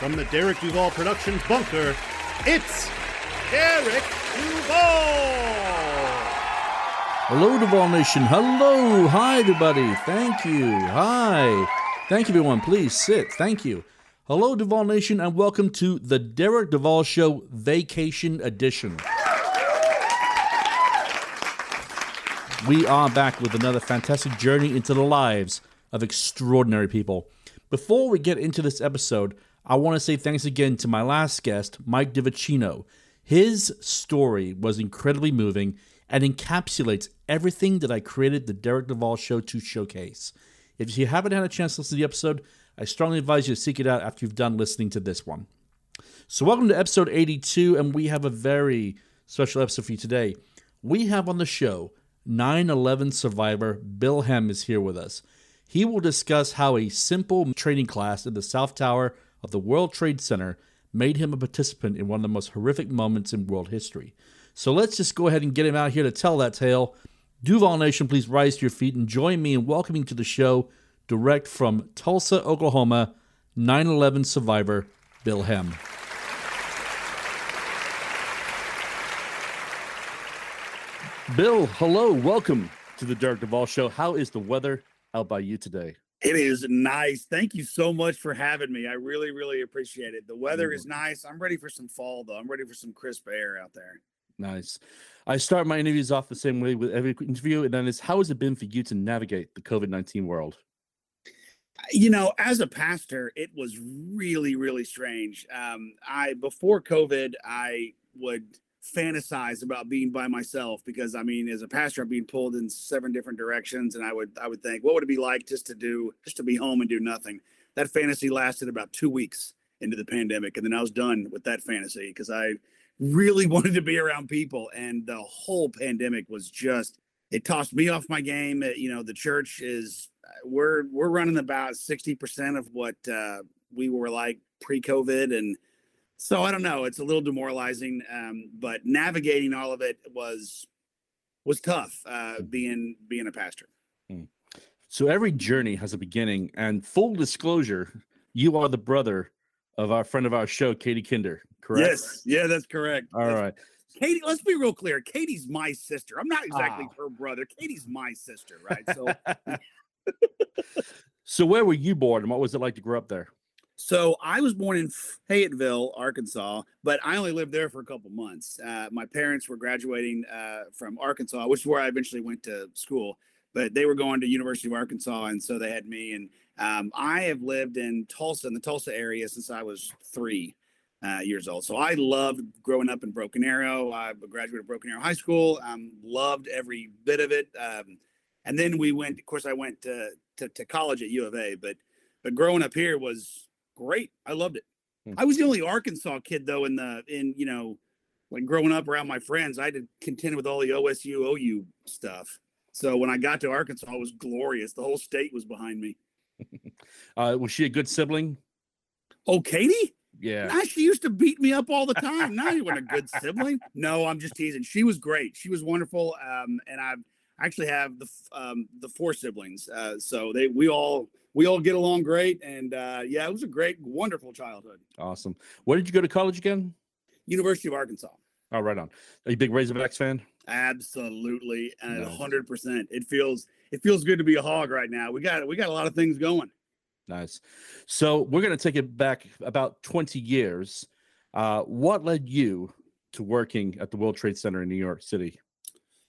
from the Derek Duval Productions bunker, it's Derek Duval! Hello, Duval Nation. Hello. Hi, everybody. Thank you. Hi. Thank you, everyone. Please sit. Thank you. Hello, Duval Nation, and welcome to the Derek Duval Show Vacation Edition. We are back with another fantastic journey into the lives of extraordinary people. Before we get into this episode, I want to say thanks again to my last guest, Mike DiVicino. His story was incredibly moving and encapsulates everything that I created the Derek Duval Show to showcase. If you haven't had a chance to listen to the episode, I strongly advise you to seek it out after you've done listening to this one. So, welcome to episode 82, and we have a very special episode for you today. We have on the show 9 11 survivor Bill Hemm is here with us. He will discuss how a simple training class in the South Tower of the World Trade Center made him a participant in one of the most horrific moments in world history. So let's just go ahead and get him out here to tell that tale. Duval Nation, please rise to your feet and join me in welcoming to the show, direct from Tulsa, Oklahoma, 9 11 survivor Bill Hemm. Bill, hello, welcome to the Derek Duval Show. How is the weather out by you today? It is nice. Thank you so much for having me. I really, really appreciate it. The weather is nice. I'm ready for some fall, though. I'm ready for some crisp air out there. Nice. I start my interviews off the same way with every interview, and that is how has it been for you to navigate the COVID 19 world? You know, as a pastor, it was really, really strange. Um, I before COVID, I would fantasize about being by myself because I mean, as a pastor, I'm being pulled in seven different directions, and I would I would think, what would it be like just to do just to be home and do nothing? That fantasy lasted about two weeks into the pandemic, and then I was done with that fantasy because I really wanted to be around people, and the whole pandemic was just it tossed me off my game. Uh, You know, the church is we're we're running about sixty percent of what uh, we were like pre-COVID, and so I don't know. It's a little demoralizing, um, but navigating all of it was was tough. Uh, being being a pastor. So every journey has a beginning, and full disclosure, you are the brother of our friend of our show, Katie Kinder, correct? Yes, yeah, that's correct. All That's- right. Katie. Let's be real clear. Katie's my sister. I'm not exactly Ah. her brother. Katie's my sister, right? So so where were you born, and what was it like to grow up there? So I was born in Fayetteville, Arkansas, but I only lived there for a couple months. Uh, my parents were graduating uh, from Arkansas, which is where I eventually went to school. But they were going to University of Arkansas, and so they had me. And um, I have lived in Tulsa, in the Tulsa area, since I was three uh, years old. So I loved growing up in Broken Arrow. I graduated Broken Arrow High School. Um, loved every bit of it. Um, and then we went. Of course, I went to, to to college at U of A. But but growing up here was great. I loved it. Hmm. I was the only Arkansas kid though in the in you know like growing up around my friends. I had to contend with all the OSU OU stuff. So when I got to Arkansas, it was glorious. The whole state was behind me. Uh, was she a good sibling? Oh, Katie? Yeah. She used to beat me up all the time. Now you weren't a good sibling. No, I'm just teasing. She was great. She was wonderful. Um, and I've I actually have the um, the four siblings. Uh, so they we all we all get along great. And uh, yeah, it was a great, wonderful childhood. Awesome. Where did you go to college again? University of Arkansas. Oh, right on. Are you a big Razorbacks fan? Absolutely, and Nice. hundred percent. It feels it feels good to be a hog right now. We got we got a lot of things going. Nice. So we're going to take it back about 20 years. Uh, what led you to working at the World Trade Center in New York City?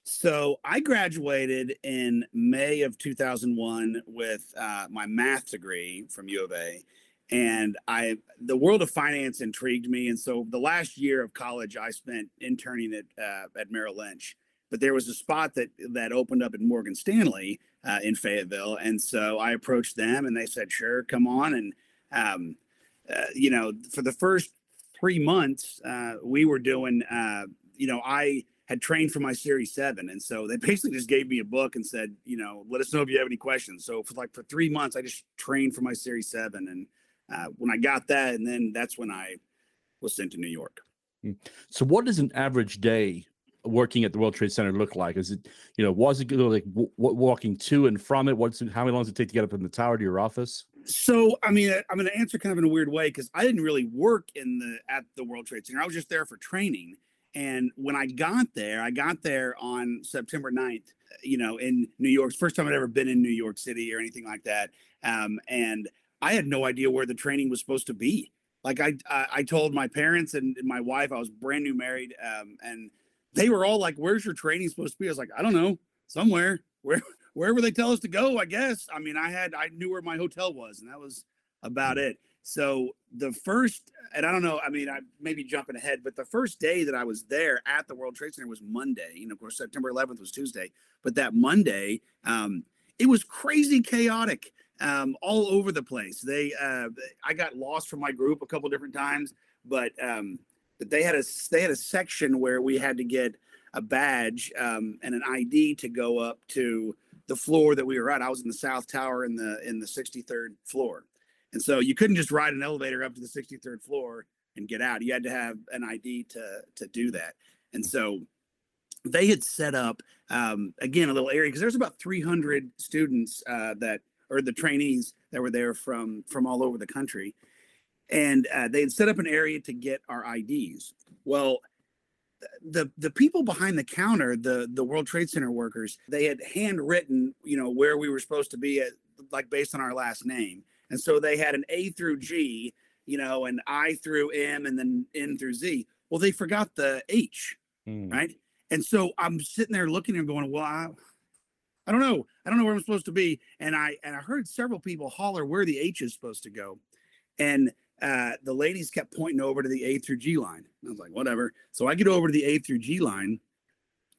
So I graduated in May of 2001 with uh, my math degree from U of A, and I the world of finance intrigued me, and so the last year of college I spent interning at uh, at Merrill Lynch. But there was a spot that that opened up at Morgan Stanley uh, in Fayetteville, and so I approached them, and they said, "Sure, come on." And um, uh, you know, for the first three months, uh, we were doing, uh, you know, I had trained for my Series Seven, and so they basically just gave me a book and said, you know, let us know if you have any questions. So for like for three months, I just trained for my Series Seven, and uh, when I got that, and then that's when I was sent to New York. Hmm. So, what does an average day working at the World Trade Center look like? Is it, you know, was it like w- walking to and from it? What's how many long does it take to get up in the tower to your office? So, I mean, I'm going to answer kind of in a weird way because I didn't really work in the at the World Trade Center. I was just there for training. And when I got there, I got there on September 9th, you know, in New York. First time I'd ever been in New York City or anything like that. Um, and I had no idea where the training was supposed to be. Like I, I, I told my parents and my wife, I was brand new married, um, and they were all like, "Where's your training supposed to be?" I was like, "I don't know, somewhere where wherever they tell us to go." I guess. I mean, I had I knew where my hotel was, and that was about it. So the first, and I don't know, I mean, I may be jumping ahead, but the first day that I was there at the World Trade Center was Monday. You know, of course, September 11th was Tuesday, but that Monday, um, it was crazy chaotic um, all over the place. They, uh, I got lost from my group a couple different times, but um, they had a they had a section where we had to get a badge um, and an ID to go up to the floor that we were at. I was in the South Tower in the in the 63rd floor, and so you couldn't just ride an elevator up to the 63rd floor and get out. You had to have an ID to to do that. And so they had set up um, again a little area because there's about 300 students uh, that or the trainees that were there from from all over the country, and uh, they had set up an area to get our IDs. Well, the the people behind the counter, the the World Trade Center workers, they had handwritten, you know, where we were supposed to be at, like based on our last name, and so they had an A through G, you know, and I through M, and then N through Z. Well, they forgot the H, mm. right? And so I'm sitting there looking and going, well, I, I don't know. I don't know where I'm supposed to be. And I and I heard several people holler where the H is supposed to go. And uh, the ladies kept pointing over to the A through G line. I was like, whatever. So I get over to the A through G line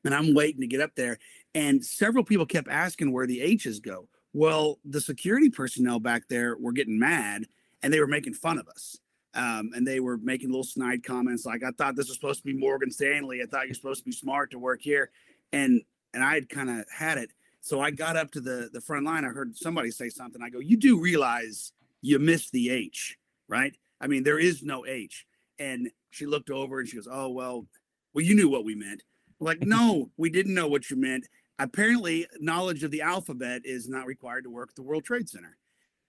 and I'm waiting to get up there. And several people kept asking where the H's go. Well, the security personnel back there were getting mad and they were making fun of us. Um, and they were making little snide comments like, I thought this was supposed to be Morgan Stanley. I thought you're supposed to be smart to work here. And and I had kind of had it. So I got up to the the front line. I heard somebody say something. I go, "You do realize you missed the H, right? I mean, there is no H." And she looked over and she goes, "Oh well, well you knew what we meant." We're like, no, we didn't know what you meant. Apparently, knowledge of the alphabet is not required to work at the World Trade Center.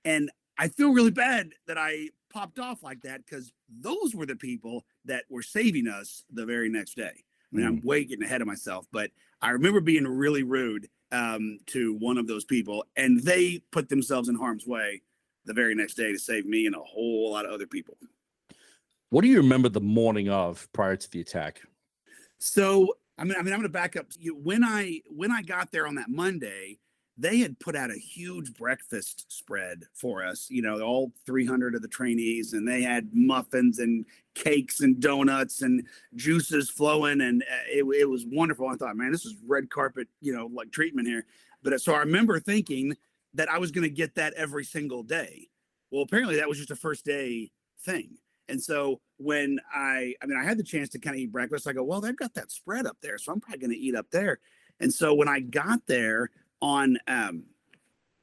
And I feel really bad that I popped off like that because those were the people that were saving us the very next day. I mean, mm. I'm way getting ahead of myself, but I remember being really rude um, to one of those people, and they put themselves in harm's way the very next day to save me and a whole lot of other people. What do you remember the morning of prior to the attack? So, I mean, I mean, I'm going to back up. When I when I got there on that Monday, they had put out a huge breakfast spread for us, you know, all 300 of the trainees, and they had muffins and cakes and donuts and juices flowing. And uh, it, it was wonderful. I thought, man, this is red carpet, you know, like treatment here. But uh, so I remember thinking that I was going to get that every single day. Well, apparently that was just a first day thing. And so when I, I mean, I had the chance to kind of eat breakfast, I go, well, they've got that spread up there. So I'm probably going to eat up there. And so when I got there, on um,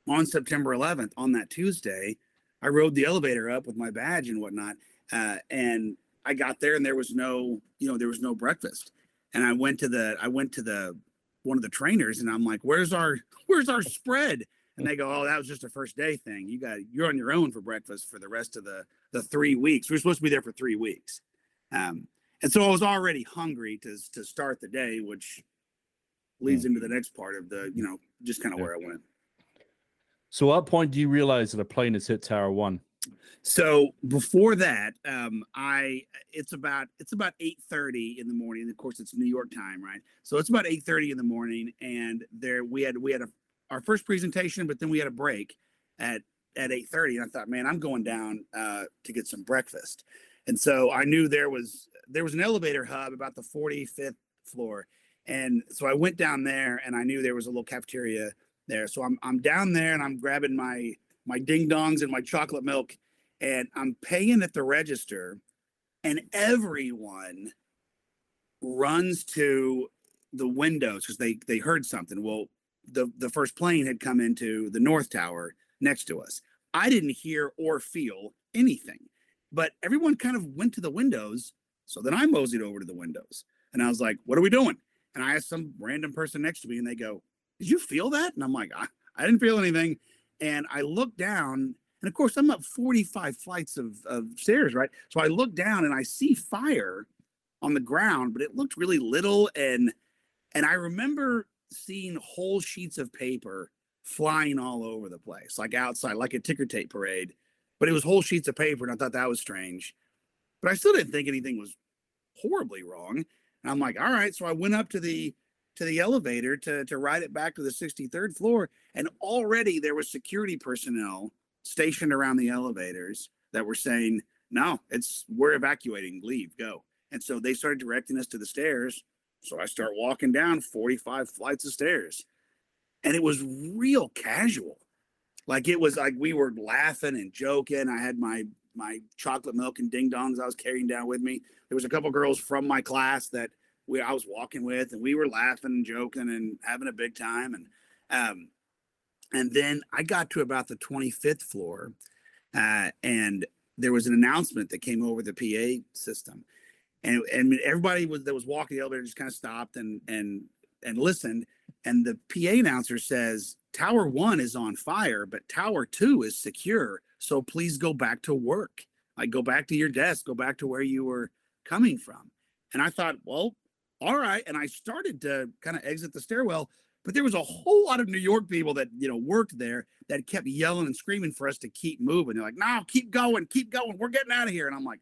on September 11th, on that Tuesday, I rode the elevator up with my badge and whatnot, uh, and I got there and there was no, you know, there was no breakfast. And I went to the, I went to the one of the trainers and I'm like, "Where's our, where's our spread?" And they go, "Oh, that was just a first day thing. You got, you're on your own for breakfast for the rest of the the three weeks. We are supposed to be there for three weeks." Um, and so I was already hungry to to start the day, which leads into the next part of the, you know, just kind of where I went. So, what point do you realize that a plane has hit Tower One? So before that, um, I it's about it's about eight thirty in the morning. Of course, it's New York time, right? So it's about eight thirty in the morning, and there we had we had a our first presentation, but then we had a break at at eight thirty, and I thought, man, I'm going down uh, to get some breakfast, and so I knew there was there was an elevator hub about the forty fifth floor, and so I went down there and I knew there was a little cafeteria there. So I'm I'm down there and I'm grabbing my my ding dongs and my chocolate milk and I'm paying at the register and everyone runs to the windows because they they heard something. Well, the the first plane had come into the north tower next to us. I didn't hear or feel anything, but everyone kind of went to the windows. So then I moseyed over to the windows and I was like, "What are we doing?" And I asked some random person next to me, and they go, "Did you feel that?" And I'm like, "I, I didn't feel anything." And I looked down, and of course, I'm up 45 flights of, of stairs, right? So I look down and I see fire on the ground, but it looked really little and and I remember seeing whole sheets of paper flying all over the place, like outside, like a ticker tape parade. But it was whole sheets of paper, and I thought that was strange. But I still didn't think anything was horribly wrong. And I'm like, all right. So I went up to the to the elevator to to ride it back to the 63rd floor, and already there was security personnel stationed around the elevators that were saying, "No, it's we're evacuating. Leave, go." And so they started directing us to the stairs. So I start walking down 45 flights of stairs. And it was real casual. Like it was like we were laughing and joking. I had my my chocolate milk and ding dongs I was carrying down with me. There was a couple girls from my class that we I was walking with, and we were laughing and joking and having a big time. And um, and then I got to about the 25th floor, uh, and there was an announcement that came over the PA system, and and everybody was that was walking the elevator just kind of stopped and and and listened and the PA announcer says tower 1 is on fire but tower 2 is secure so please go back to work. Like go back to your desk go back to where you were coming from. And I thought well all right. And I started to kind of exit the stairwell but there was a whole lot of New York people that you know worked there that kept yelling and screaming for us to keep moving. They're like no keep going keep going we're getting out of here. And I'm like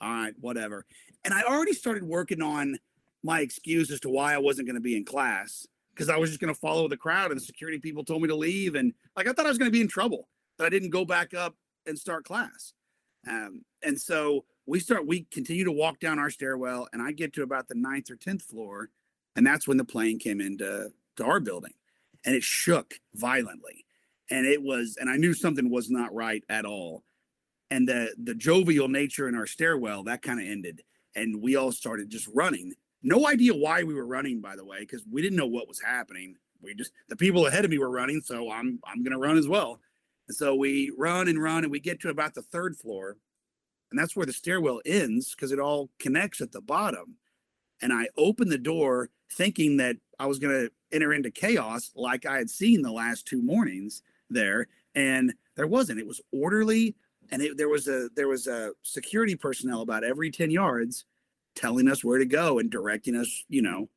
all right whatever and I already started working on my excuse as to why I wasn't going to be in class because I was just going to follow the crowd and the security people told me to leave. And like, I thought I was going to be in trouble that I didn't go back up and start class. Um, and so we start, we continue to walk down our stairwell and I get to about the ninth or 10th floor. And that's when the plane came into to our building and it shook violently. And it was, and I knew something was not right at all. And the the jovial nature in our stairwell that kind of ended and we all started just running. No idea why we were running, by the way, because we didn't know what was happening. We just the people ahead of me were running, so I'm I'm gonna run as well. And so we run and run, and we get to about the third floor, and that's where the stairwell ends because it all connects at the bottom. And I opened the door thinking that I was gonna enter into chaos like I had seen the last two mornings there, and there wasn't. It was orderly and it, there was a there was a security personnel about every 10 yards telling us where to go and directing us you know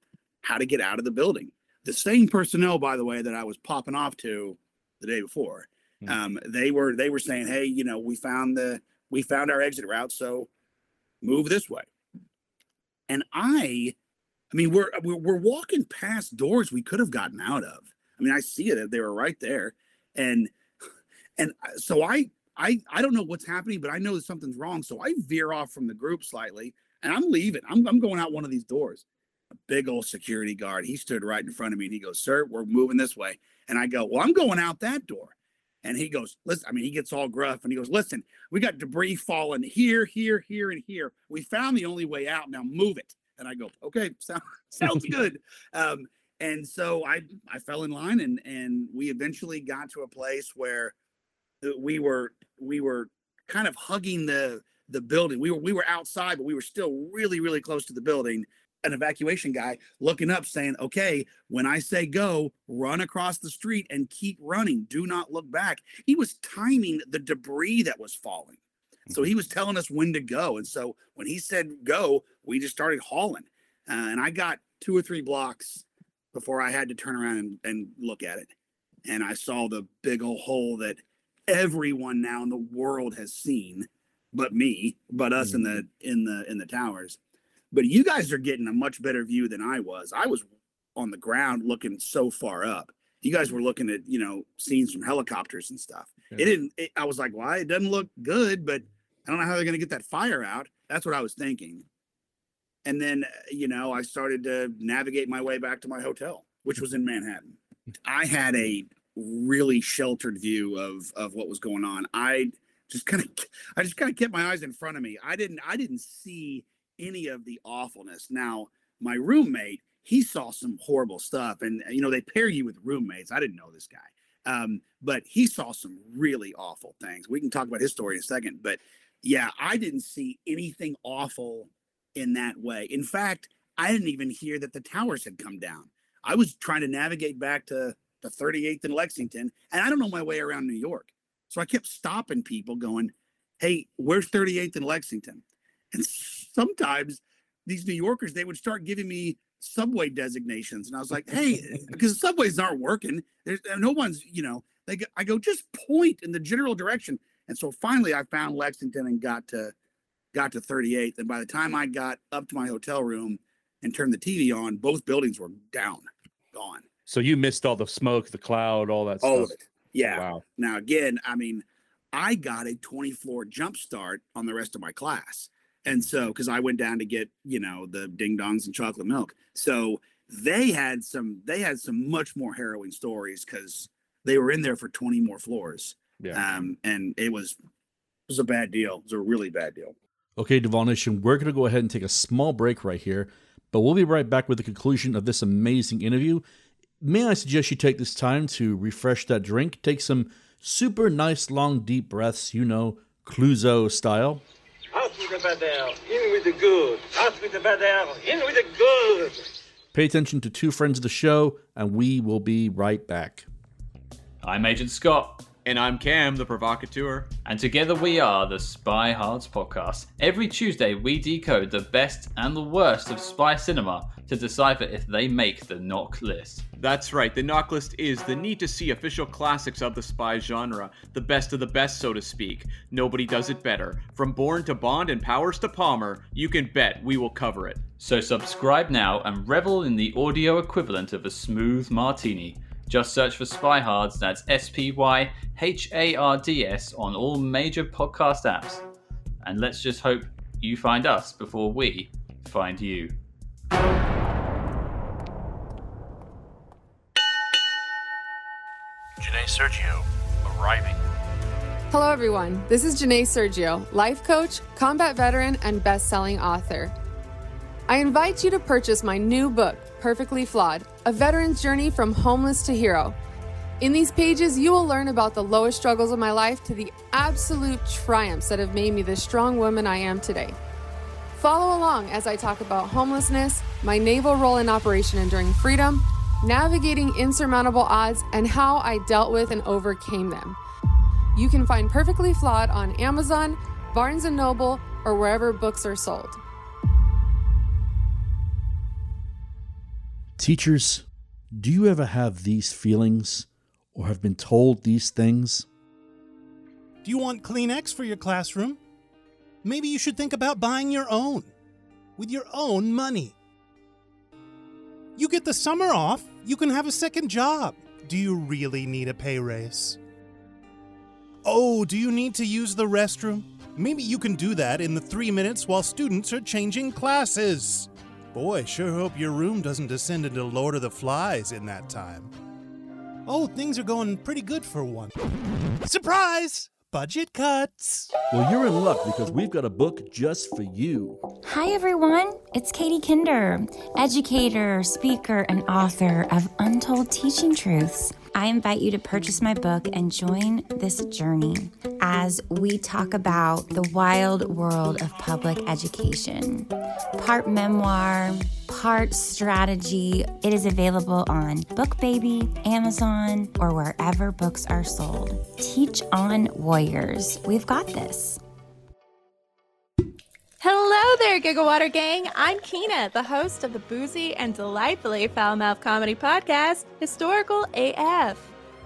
how to get out of the building. The same personnel by the way that i was popping off to the day before mm-hmm. um, they were they were saying hey you know we found the we found our exit route so move this way. And i i mean we're we're walking past doors we could have gotten out of. I mean i see it they were right there. And and so i I I don't know what's happening, but I know that something's wrong. So I veer off from the group slightly, and I'm leaving. I'm I'm going out one of these doors. A big old security guard. He stood right in front of me, and he goes, "Sir, we're moving this way." And I go, "Well, I'm going out that door." And he goes, "Listen." I mean, he gets all gruff, and he goes, "Listen, we got debris falling here, here, here, and here. We found the only way out. Now move it." And I go, "Okay, sound, sounds good." Um, and so I I fell in line, and and we eventually got to a place where we were we were kind of hugging the the building. We were we were outside, but we were still really really close to the building. An evacuation guy looking up saying, "Okay, when I say go, run across the street and keep running. Do not look back." He was timing the debris that was falling. So he was telling us when to go. And so when he said go, we just started hauling. Uh, and I got two or three blocks before I had to turn around and, and look at it. And I saw the big old hole that everyone now in the world has seen, but me, but us mm-hmm. in the in the in the towers. But you guys are getting a much better view than I was. I was on the ground looking so far up. You guys were looking at you know scenes from helicopters and stuff. Yeah. It didn't. It, I was like, well, it doesn't look good, but I don't know how they're going to get that fire out. That's what I was thinking. And then you know I started to navigate my way back to my hotel, which was in Manhattan. I had a really sheltered view of of what was going on. I just kind of I just kind of kept my eyes in front of me. I didn't I didn't see any of the awfulness. Now, my roommate, he saw some horrible stuff and you know they pair you with roommates. I didn't know this guy. Um, but he saw some really awful things. We can talk about his story in a second, but yeah, I didn't see anything awful in that way. In fact, I didn't even hear that the towers had come down. I was trying to navigate back to the 38th in Lexington, and I don't know my way around New York. So I kept stopping people going, Hey, where's 38th in Lexington? And sometimes these New Yorkers, they would start giving me subway designations. And I was like, Hey, because subways aren't working. There's uh, no one's, you know, they go, I go, just point in the general direction. And so finally I found Lexington and got to got to 38th. And by the time I got up to my hotel room and turned the TV on, both buildings were down, gone. So you missed all the smoke, the cloud, all that All stuff. of it. Yeah. Wow. Now again, I mean, I got a 20 floor jump start on the rest of my class. And so because I went down to get, you know, the ding dongs and chocolate milk. So they had some they had some much more harrowing stories because they were in there for 20 more floors. Yeah. Um, and it was it was a bad deal. It was a really bad deal. Okay, Duval Nation, we're going to go ahead and take a small break right here, but we'll be right back with the conclusion of this amazing interview. May I suggest you take this time to refresh that drink? Take some super nice, long, deep breaths, you know, Clouseau style. Out with the bad air, in with the good. Out with the bad air, in with the good. Pay attention to two friends of the show, and we will be right back. I'm Agent Scott, And I'm Cam, the provocateur. and together we are the Spy Hards podcast. Every Tuesday, we decode the best and the worst of spy cinema to decipher if they make the knock list. That's right, the knock list is the need to see official classics of the spy genre, the best of the best, so to speak. Nobody does it better. From Bourne to Bond and Powers to Palmer, you can bet we will cover it. So subscribe now and revel in the audio equivalent of a smooth martini. Just search for Spy Hards, that's S P Y H A R D S, on all major podcast apps. And let's just hope you find us before we find you. Sergio, arriving. Hello, everyone. This is Janae Sergio, life coach, combat veteran, and best selling author. I invite you to purchase my new book, Perfectly Flawed A Veteran's Journey from Homeless to Hero. In these pages, you will learn about the lowest struggles of my life to the absolute triumphs that have made me the strong woman I am today. Follow along as I talk about homelessness, my naval role in Operation Enduring Freedom, navigating insurmountable odds, and how I dealt with and overcame them. You can find Perfectly Flawed on Amazon, Barnes & Noble, or wherever books are sold. Teachers, do you ever have these feelings or have been told these things? Do you want Kleenex for your classroom? Maybe you should think about buying your own with your own money. You get the summer off, you can have a second job. Do you really need a pay raise? Oh, do you need to use the restroom? Maybe you can do that in the three minutes while students are changing classes. Boy, sure hope your room doesn't descend into Lord of the Flies in that time. Oh, things are going pretty good for one. Surprise! Budget cuts. Well, you're in luck because we've got a book just for you. Hi, everyone. It's Katie Kinder, educator, speaker, and author of Untold Teaching Truths. I invite you to purchase my book and join this journey as we talk about the wild world of public education. Part memoir, part strategy. It is available on BookBaby, Amazon, or wherever books are sold. Teach on Warriors. We've got this. Hello there, Gigawater Gang. I'm Keena, the host of the boozy and delightfully foul mouthed comedy podcast, Historical AF.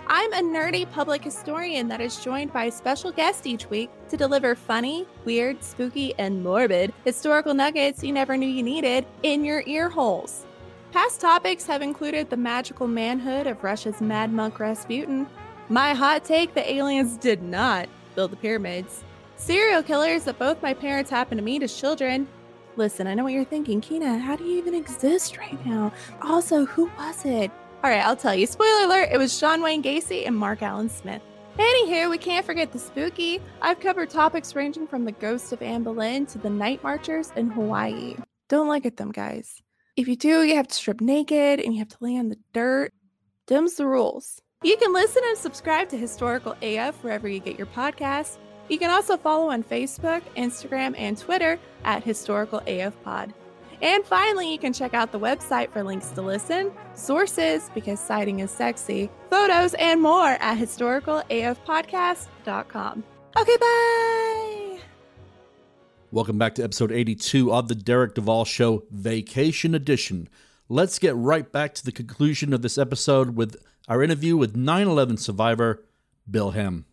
I'm a nerdy public historian that is joined by a special guest each week to deliver funny, weird, spooky, and morbid historical nuggets you never knew you needed in your ear holes. Past topics have included the magical manhood of Russia's mad monk Rasputin, my hot take the aliens did not build the pyramids, serial killers that both my parents happened to meet as children. Listen, I know what you're thinking, Keena. How do you even exist right now? Also, who was it? All right, I'll tell you. Spoiler alert: it was John Wayne Gacy and Mark Allen Smith. Anywho, we can't forget the spooky. I've covered topics ranging from the ghost of Anne Boleyn to the night marchers in Hawaii. Don't look at them, guys. If you do, you have to strip naked and you have to lay on the dirt. Them's the rules. You can listen and subscribe to Historical AF wherever you get your podcasts. You can also follow on Facebook, Instagram, and Twitter at Historical AF Pod. And finally, you can check out the website for links to listen, sources, because citing is sexy, photos, and more at historicalafpodcast.com. Okay, bye. Welcome back to episode 82 of the Derek Duval Show Vacation Edition. Let's get right back to the conclusion of this episode with our interview with 9 11 survivor Bill Hemm.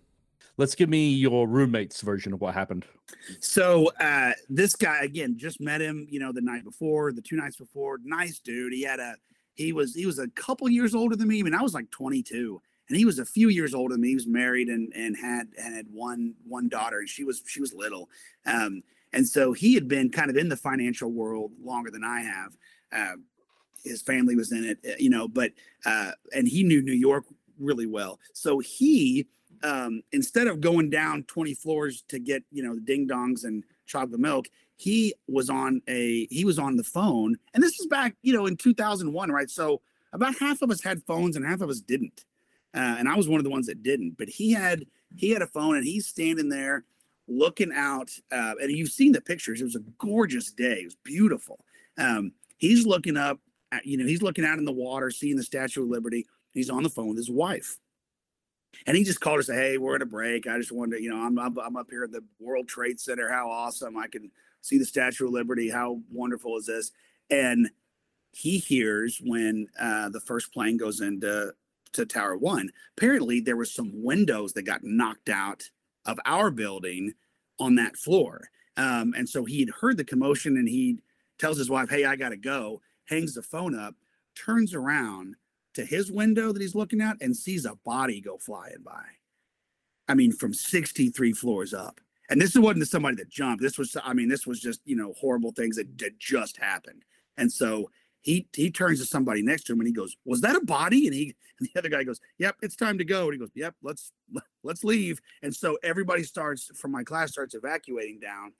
Let's give me your roommate's version of what happened. So uh, this guy again, just met him, you know, the night before, the two nights before. Nice dude. He had a he was he was a couple years older than me. I mean, I was like 22, and he was a few years older than me. He was married and and had and had one one daughter, and she was she was little. Um, and so he had been kind of in the financial world longer than I have. Uh, his family was in it, uh, you know, but uh, and he knew New York really well. So he um, instead of going down 20 floors to get you know the ding dongs and chocolate milk he was on a he was on the phone and this was back you know in 2001 right? So about half of us had phones and half of us didn't uh, and i was one of the ones that didn't. But he had he had a phone and he's standing there looking out uh, and you've seen the pictures. It was a gorgeous day. It was beautiful. Um, he's looking up at, you know he's looking out in the water seeing the statue of liberty. He's on the phone with his wife and he just called us, "Hey, we're at a break. I just wanted to, you know, I'm, I'm I'm up here at the World Trade Center. How awesome! I can see the Statue of Liberty. How wonderful is this?" And he hears when uh, the first plane goes into to Tower One. Apparently, there were some windows that got knocked out of our building on that floor, um, and so he had heard the commotion, and he tells his wife, "Hey, I got to go." Hangs the phone up, turns around to his window that he's looking at and sees a body go flying by. I mean, from 63 floors up. And this wasn't somebody that jumped. This was, I mean, this was just, you know, horrible things that, that just happened. And so he he turns to somebody next to him and he goes, "Was that a body?" And he and the other guy goes, "Yep, it's time to go." And he goes, "Yep, let's let's leave." And so everybody starts from my class starts evacuating down.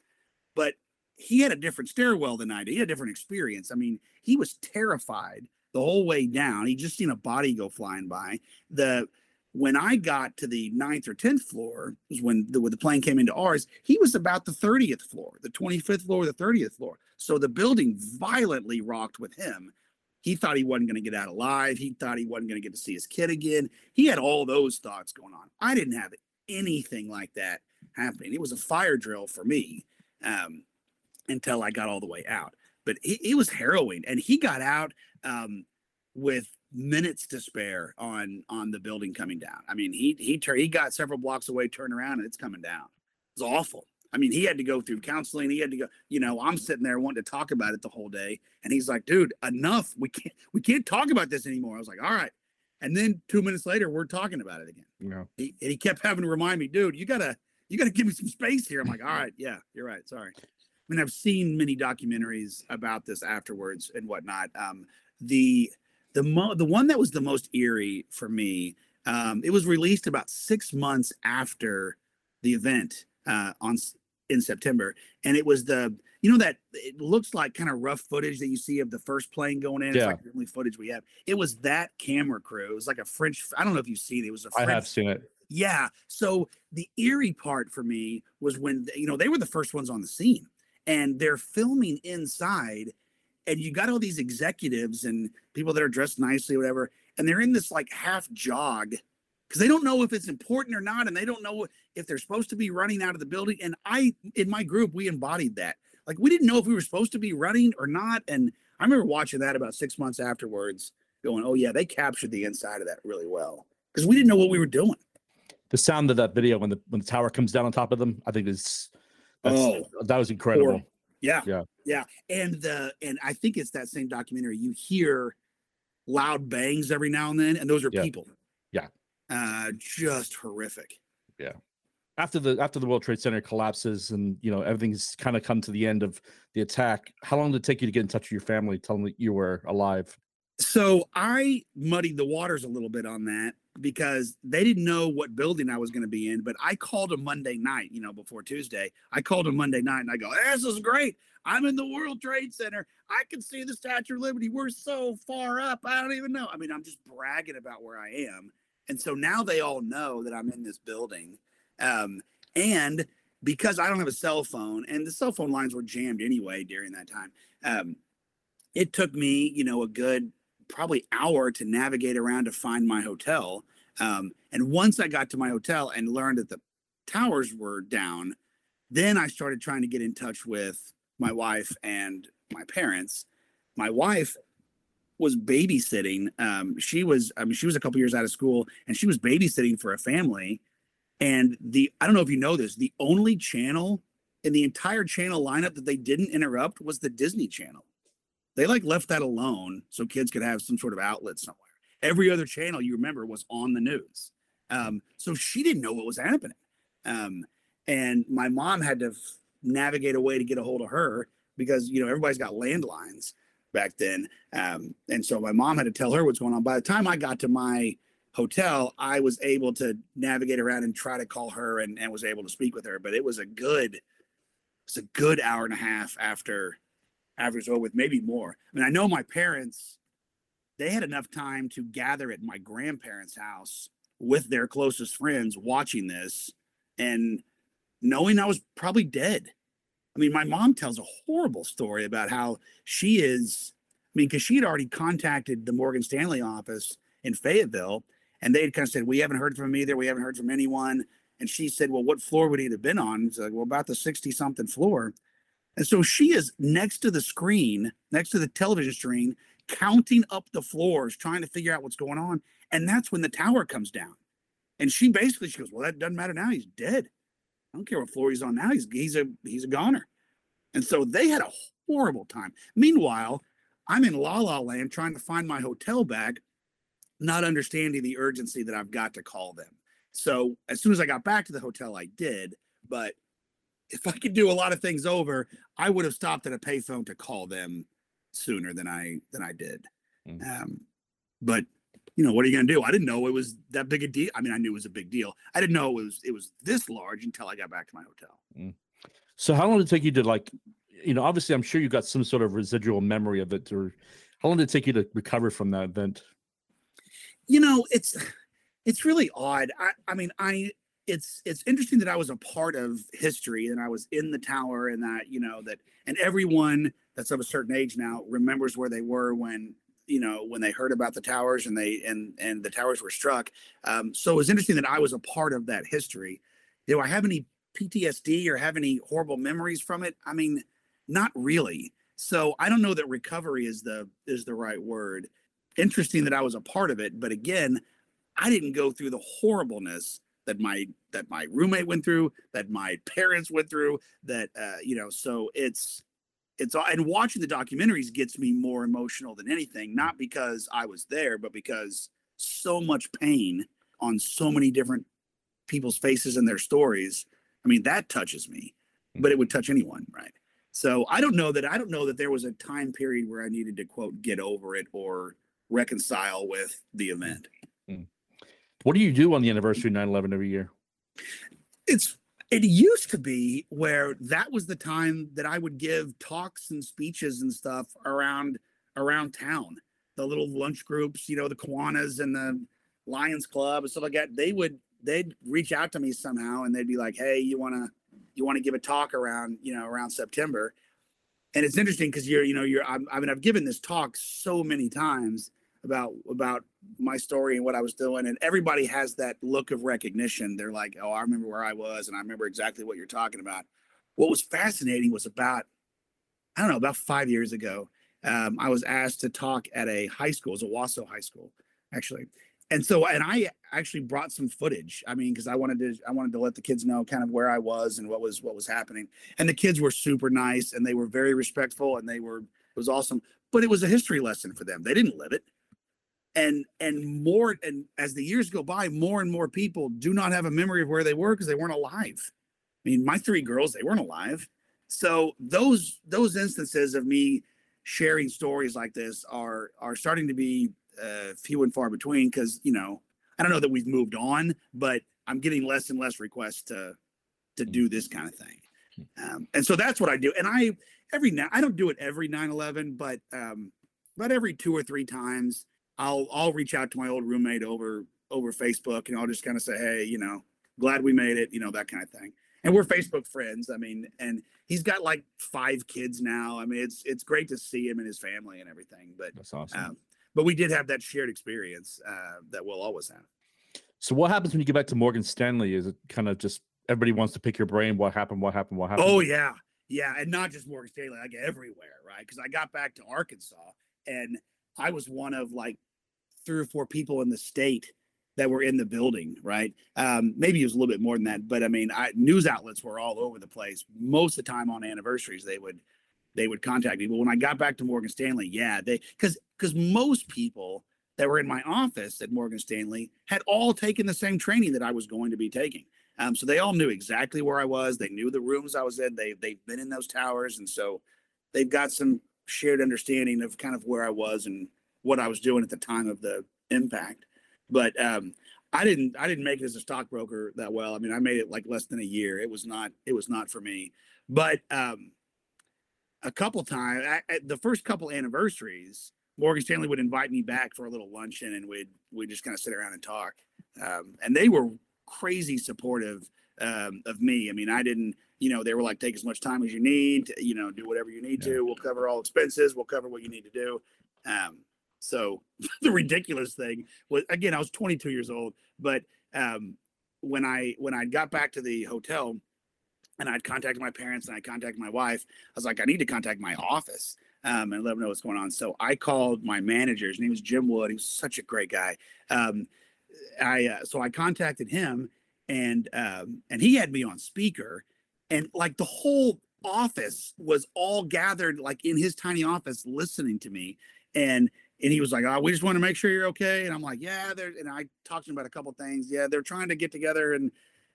But he had a different stairwell than I did. He had a different experience. I mean, he was terrified the whole way down. He just seen a body go flying by. The when I got to the ninth or tenth floor was when the, when the plane came into ours. He was about the thirtieth floor, the twenty fifth floor, the thirtieth floor. So the building violently rocked with him. He thought he wasn't going to get out alive. He thought he wasn't going to get to see his kid again. He had all those thoughts going on. I didn't have anything like that happening. It was a fire drill for me um, until I got all the way out. But it, it was harrowing, and he got out um, with minutes to spare on on the building coming down. I mean, he he tur- he got several blocks away, turned around, and it's coming down. It's awful. I mean, he had to go through counseling. He had to go. You know, I'm sitting there wanting to talk about it the whole day, and he's like, "Dude, enough. We can't we can't talk about this anymore." I was like, "All right." And then two minutes later, we're talking about it again. Yeah. He, and he kept having to remind me, "Dude, you gotta you gotta give me some space here." I'm like, "All right, yeah, you're right. Sorry." I mean, I've seen many documentaries about this afterwards and whatnot. Um, the the mo- the one that was the most eerie for me um, it was released about six months after the event uh, on in september and it was the you know that it looks like kind of rough footage that you see of the first plane going in it's Yeah. like the only footage we have it was that camera crew it was like a french i don't know if you've seen it it was a I french have seen it. yeah. So the eerie part for me was when you know they were the first ones on the scene, and they're filming inside, and you got all these executives and people that are dressed nicely, whatever, and they're in this like half jog because they don't know if it's important or not, and they don't know if they're supposed to be running out of the building. And I, in my group, we embodied that. Like we didn't know if we were supposed to be running or not, and I remember watching that about six months afterwards, going, "Oh yeah, they captured the inside of that really well." Because we didn't know what we were doing. The sound of that video when the when the tower comes down on top of them, I think is that's, Oh. that was incredible. Horrible. Yeah. Yeah. Yeah. And the and I think it's that same documentary. You hear loud bangs every now and then, and those are Yeah. people. Yeah. Uh just horrific. Yeah. After the after the World Trade Center collapses and you know everything's kind of come to the end of the attack, how long did it take you to get in touch with your family, tell them that you were alive? So I muddied the waters a little bit on that because they didn't know what building I was going to be in. But I called a Monday night, you know, before Tuesday. I called a Monday night and I go, "This is great. I'm in the World Trade Center. I can see the Statue of Liberty. We're so far up. I don't even know. I mean, I'm just bragging about where I am. And so now they all know that I'm in this building. Um, and because I don't have a cell phone and the cell phone lines were jammed anyway during that time, um, it took me, you know, a good probably hour to navigate around to find my hotel. Um, and once I got to my hotel and learned that the towers were down, then I started trying to get in touch with my wife and my parents. My wife was babysitting. Um, she was, I mean, she was a couple years out of school and she was babysitting for a family. And the, I don't know if you know this, the only channel in the entire channel lineup that they didn't interrupt was the Disney Channel. They like left that alone so kids could have some sort of outlet somewhere. Every other channel you remember was on the news. Um, so she didn't know what was happening. Um, and my mom had to f- navigate a way to get a hold of her because, you know, everybody's got landlines back then. Um, and so my mom had to tell her what's going on. By the time I got to my hotel, I was able to navigate around and try to call her and, and was able to speak with her. But it was a good, it's a good hour and a half after it's over with, maybe more. I mean, I know my parents, they had enough time to gather at my grandparents' house with their closest friends watching this and knowing I was probably dead. I mean, my mom tells a horrible story about how she is. I mean, because she had already contacted the Morgan Stanley office in Fayetteville, and they had kind of said, "We haven't heard from him either. We haven't heard from anyone." And she said, "Well, what floor would he have been on?" It's like, "Well, about the sixty-something floor." And so she is next to the screen, next to the television screen, counting up the floors, trying to figure out what's going on. And that's when the tower comes down. And she basically she goes, "Well, that doesn't matter now. He's dead." I don't care what floor he's on now. He's he's a he's a goner. And so they had a horrible time. Meanwhile, I'm in La La Land trying to find my hotel bag, not understanding the urgency that I've got to call them. So as soon as I got back to the hotel, I did. But if I could do a lot of things over, I would have stopped at a payphone to call them sooner than I than I did. Mm. Um, but you know, what are you gonna do? I didn't know it was that big a deal. I mean, I knew it was a big deal. I didn't know it was it was this large until I got back to my hotel. So how long did it take you to like, you know, obviously I'm sure you got some sort of residual memory of it, or how long did it take you to recover from that event? You know, it's it's really odd. I I mean, I it's it's interesting that I was a part of history and I was in the tower and that, you know, that and everyone that's of a certain age now remembers where they were when you know when they heard about the towers and they and and the towers were struck. Um, so it was interesting that i was a part of that history. Do i have any ptsd or have any horrible memories from it? I mean not really. So i don't know that recovery is the is the right word. Interesting that i was a part of it but again i didn't go through the horribleness that my that my roommate went through that my parents went through that uh you know so it's it's all and watching the documentaries gets me more emotional than anything not mm. because i was there but because so much pain on so many different people's faces and their stories. I mean that touches me but it would touch anyone right? So i don't know that i don't know that there was a time period where i needed to quote get over it or reconcile with the mm. event mm. What do you do on the anniversary of 9/11 every year? it's it used to be where that was the time that I would give talks and speeches and stuff around around town. The little lunch groups, you know, the Kiwanis and the Lions Club and stuff like that. They would they'd reach out to me somehow and they'd be like, "Hey, you want to you want to give a talk around you know around September?" And it's interesting because you're you know you're I'm, I mean I've given this talk so many times about about my story and what I was doing, and everybody has that look of recognition. They're like, "Oh, I remember where I was, and I remember exactly what you're talking about." What was fascinating was about I don't know about five years ago. Um, I was asked to talk at a high school, it was Owasso High School, actually, and so and I actually brought some footage. I mean, because I wanted to I wanted to let the kids know kind of where I was and what was what was happening. And the kids were super nice and they were very respectful and they were it was awesome. But it was a history lesson for them. They didn't live it and and more and as the years go by more and more people do not have a memory of where they were because they weren't alive. I mean my three girls they weren't alive. So those those instances of me sharing stories like this are are starting to be uh, few and far between because you know I don't know that we've moved on, but I'm getting less and less requests to to do this kind of thing, um, and so that's what I do. And I every now I don't do it every 9/11, but um, but every two or three times I'll I'll reach out to my old roommate over over Facebook and I'll just kind of say, hey, you know, glad we made it, you know, that kind of thing. And we're Facebook friends. I mean, and he's got like five kids now. I mean, it's it's great to see him and his family and everything. But that's awesome. Um, but we did have that shared experience uh, that we'll always have. So what happens when you get back to Morgan Stanley? Is it kind of just everybody wants to pick your brain? What happened? What happened? What happened? Oh yeah, yeah, and not just Morgan Stanley, like everywhere, right? Because I got back to Arkansas and I was one of like three or four people in the state that were in the building, right? Um, maybe it was a little bit more than that, but I mean, I, news outlets were all over the place. Most of the time on anniversaries, they would they would contact me. But when I got back to Morgan Stanley, yeah, they because because most people that were in my office at Morgan Stanley had all taken the same training that I was going to be taking. Um, so they all knew exactly where I was. They knew the rooms I was in. They they've been in those towers, and so they've got some shared understanding of kind of where I was and what I was doing at the time of the impact. But um, I didn't I didn't make it as a stockbroker that well. I mean, I made it like less than a year. It was not it was not for me. But um, a couple times, the first couple anniversaries, Morgan Stanley would invite me back for a little luncheon, and we'd we'd just kind of sit around and talk. Um, and they were crazy supportive um, of me. I mean, I didn't, you know, they were like, take as much time as you need, you know, do whatever you need yeah. to. We'll cover all expenses. We'll cover what you need to do. Um, so the ridiculous thing was, again, I was 22 years old, but um, when I when I got back to the hotel and I'd contacted my parents and I contacted my wife, I was like, I need to contact my office um, and let them know what's going on. So I called my manager. His name was Jim Wood. He was such a great guy. Um, I uh, so I contacted him and um, and he had me on speaker, and like the whole office was all gathered like in his tiny office listening to me, and and he was like, "Oh, we just want to make sure you're okay," and I'm like, "Yeah." There, and I talked to him about a couple things. Yeah, they're trying to get together and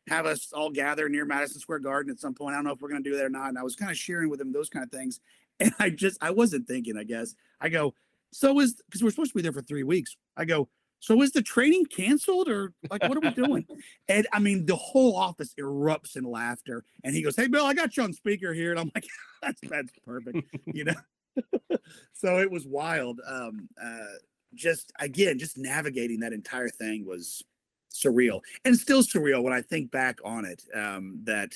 have us all gather near Madison Square Garden at some point. I don't know if we're going to do that or not. And I was kind of sharing with him those kind of things, and I just I wasn't thinking. I guess I go, so is because we're supposed to be there for three weeks. I go, so is the training canceled or like what are we doing? and I mean, the whole office erupts in laughter. And he goes, Hey Bill, I got you on speaker here. And I'm like, that's that's perfect, you know. so it was wild. Um uh just again, just navigating that entire thing was surreal and still surreal when I think back on it. Um that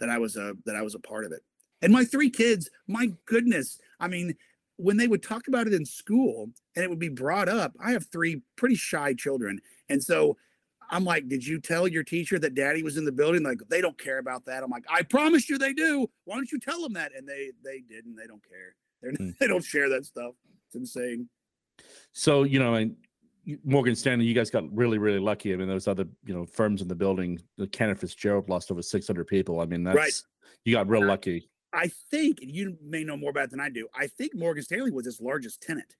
that I was a that I was a part of it. And my three kids, my goodness. I mean, when they would talk about it in school and it would be brought up, I have three pretty shy children. And so I'm like, did you tell your teacher that daddy was in the building? Like, they don't care about that. I'm like, I promise you they do. Why don't you tell them that? And they they didn't. They don't care. They're, mm. They don't share that stuff. It's insane. So, you know, I Morgan Stanley, you guys got really, really lucky. I mean, those other, you know, firms in the building, the Cantor Fitzgerald lost over 600 people. I mean, that's, right. you got real lucky. I think and you may know more about it than I do. I think Morgan Stanley was its largest tenant,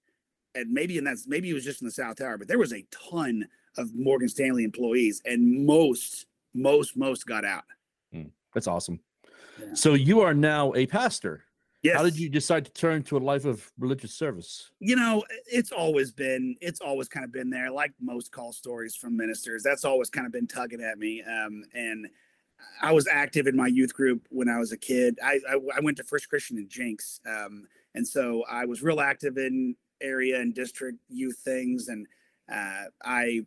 and maybe in that's maybe it was just in the South Tower, but there was a ton of Morgan Stanley employees, and most, most, most got out. Mm, that's awesome. Yeah. So you are now a pastor. Yes. How did you decide to turn to a life of religious service? You know, it's always been, it's always kind of been there. Like most call stories from ministers, that's always kind of been tugging at me. Um, and I was active in my youth group when I was a kid. I, I, I went to First Christian in Jenks, um, and so I was real active in area and district youth things. And uh, I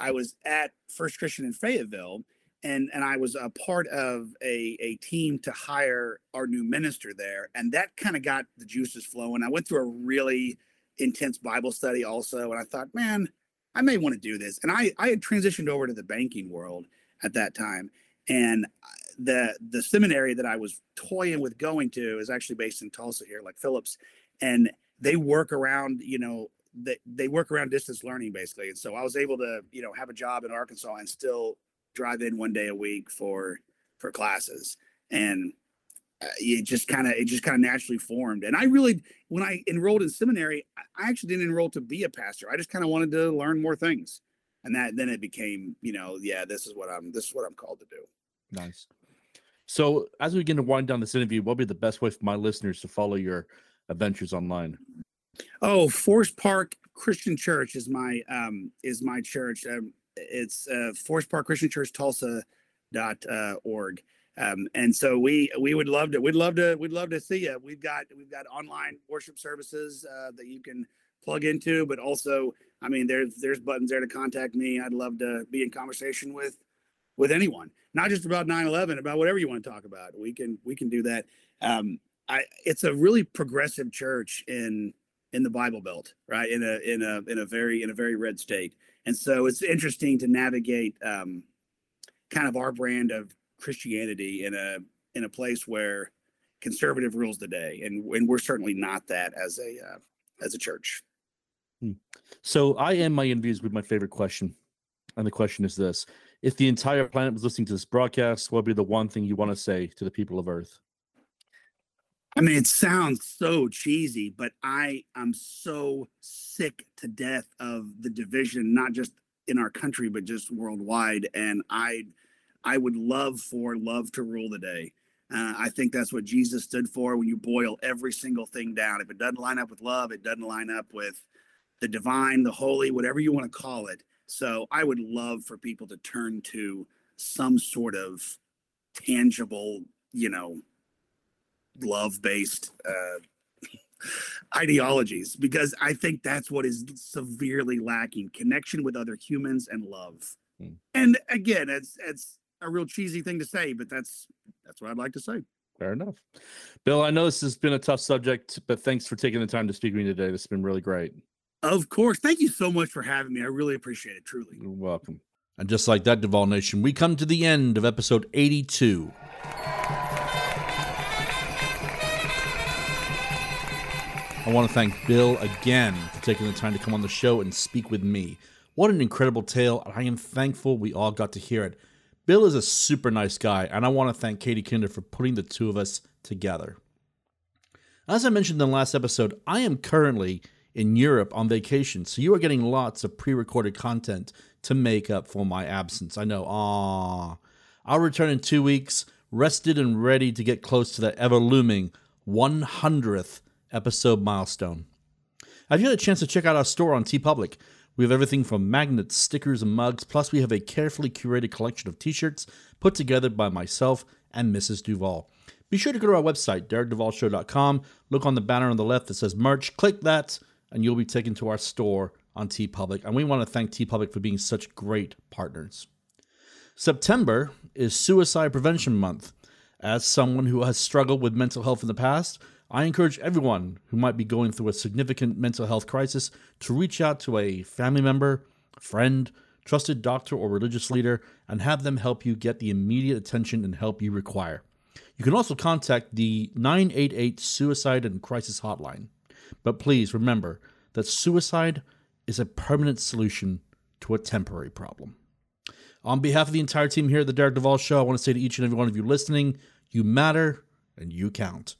I was at First Christian in Fayetteville, and and I was a part of a a team to hire our new minister there, and that kind of got the juices flowing. I went through a really intense Bible study also, and I thought, man, I may want to do this. And I I had transitioned over to the banking world at that time and the the seminary that I was toying with going to is actually based in Tulsa here, like Phillips, and they work around, you know, they, they work around distance learning basically. And so I was able to, you know, have a job in Arkansas and still drive in one day a week for for classes. And uh, it just kind of it just kind of naturally formed. And I really, when I enrolled in seminary, I actually didn't enroll to be a pastor. I just kind of wanted to learn more things. And that then it became, you know, yeah, this is what I'm this is what I'm called to do. Nice. So, as we begin to wind down this interview, what would be the best way for my listeners to follow your adventures online? Oh, Forest Park Christian Church is my um is my church. Um, it's uh, Forest Park Christian Church Tulsa dot uh, org. Um, and so we we would love to we'd love to we'd love to see you. We've got we've got online worship services uh, that you can plug into, but also I mean there's there's buttons there to contact me. I'd love to be in conversation with with anyone, not just about 9/11, about whatever you want to talk about. We can we can do that. Um, I it's a really progressive church in in the Bible Belt, right? In a in a in a very in a very red state, and so it's interesting to navigate um, kind of our brand of Christianity in a in a place where conservative rules the day, and and we're certainly not that as a uh, as a church. Hmm. So I end my interviews with my favorite question, and the question is this: If the entire planet was listening to this broadcast, what would be the one thing you want to say to the people of Earth? I mean, it sounds so cheesy, but I am so sick to death of the division, not just in our country, but just worldwide. And I, I would love for love to rule the day. Uh, I think that's what Jesus stood for. When you boil every single thing down, if it doesn't line up with love, it doesn't line up with the divine, the holy, whatever you want to call it. So I would love for people to turn to some sort of tangible, you know, love based uh, ideologies because I think that's what is severely lacking connection with other humans and love. Hmm. And again, it's it's a real cheesy thing to say, but that's that's what I'd like to say. Fair enough. Bill, I know this has been a tough subject, but thanks for taking the time to speak with me today. This has been really great. Of course. Thank you so much for having me. I really appreciate it, truly. You're welcome. And just like that, Duval Nation, we come to the end of episode 82. I want to thank Bill again for taking the time to come on the show and speak with me. What an incredible tale, I am thankful we all got to hear it. Bill is a super nice guy, and I want to thank Katie Kinder for putting the two of us together. As I mentioned in the last episode, I am currently in Europe on vacation, so you are getting lots of pre recorded content to make up for my absence. I know, ah. I'll return in two weeks, rested and ready to get close to that ever looming 100th episode milestone. Have you had a chance to check out our store on TeePublic? We have everything from magnets, stickers, and mugs, plus, we have a carefully curated collection of t shirts put together by myself and Mrs. Duval. Be sure to go to our website, DerekDuvalShow.com. Look on the banner on the left that says merch. Click that, and you'll be taken to our store on TeePublic. And we want to thank TeePublic for being such great partners. September is Suicide Prevention Month. As someone who has struggled with mental health in the past, I encourage everyone who might be going through a significant mental health crisis to reach out to a family member, friend, trusted doctor, or religious leader and have them help you get the immediate attention and help you require. You can also contact the 988 Suicide and Crisis Hotline. But please remember that suicide is a permanent solution to a temporary problem. On behalf of the entire team here at the Derek Duval Show, I want to say to each and every one of you listening, you matter and you count.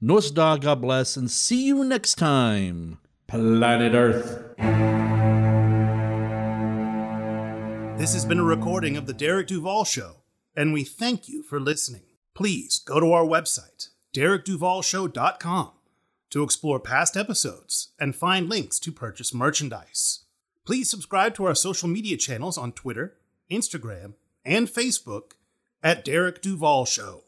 North Star, God bless, and see you next time, Planet Earth. This has been a recording of The Derek Duval Show, and we thank you for listening. Please go to our website, derekduvalshow.com, to explore past episodes and find links to purchase merchandise. Please subscribe to our social media channels on Twitter, Instagram, and Facebook at Derek Duval Show.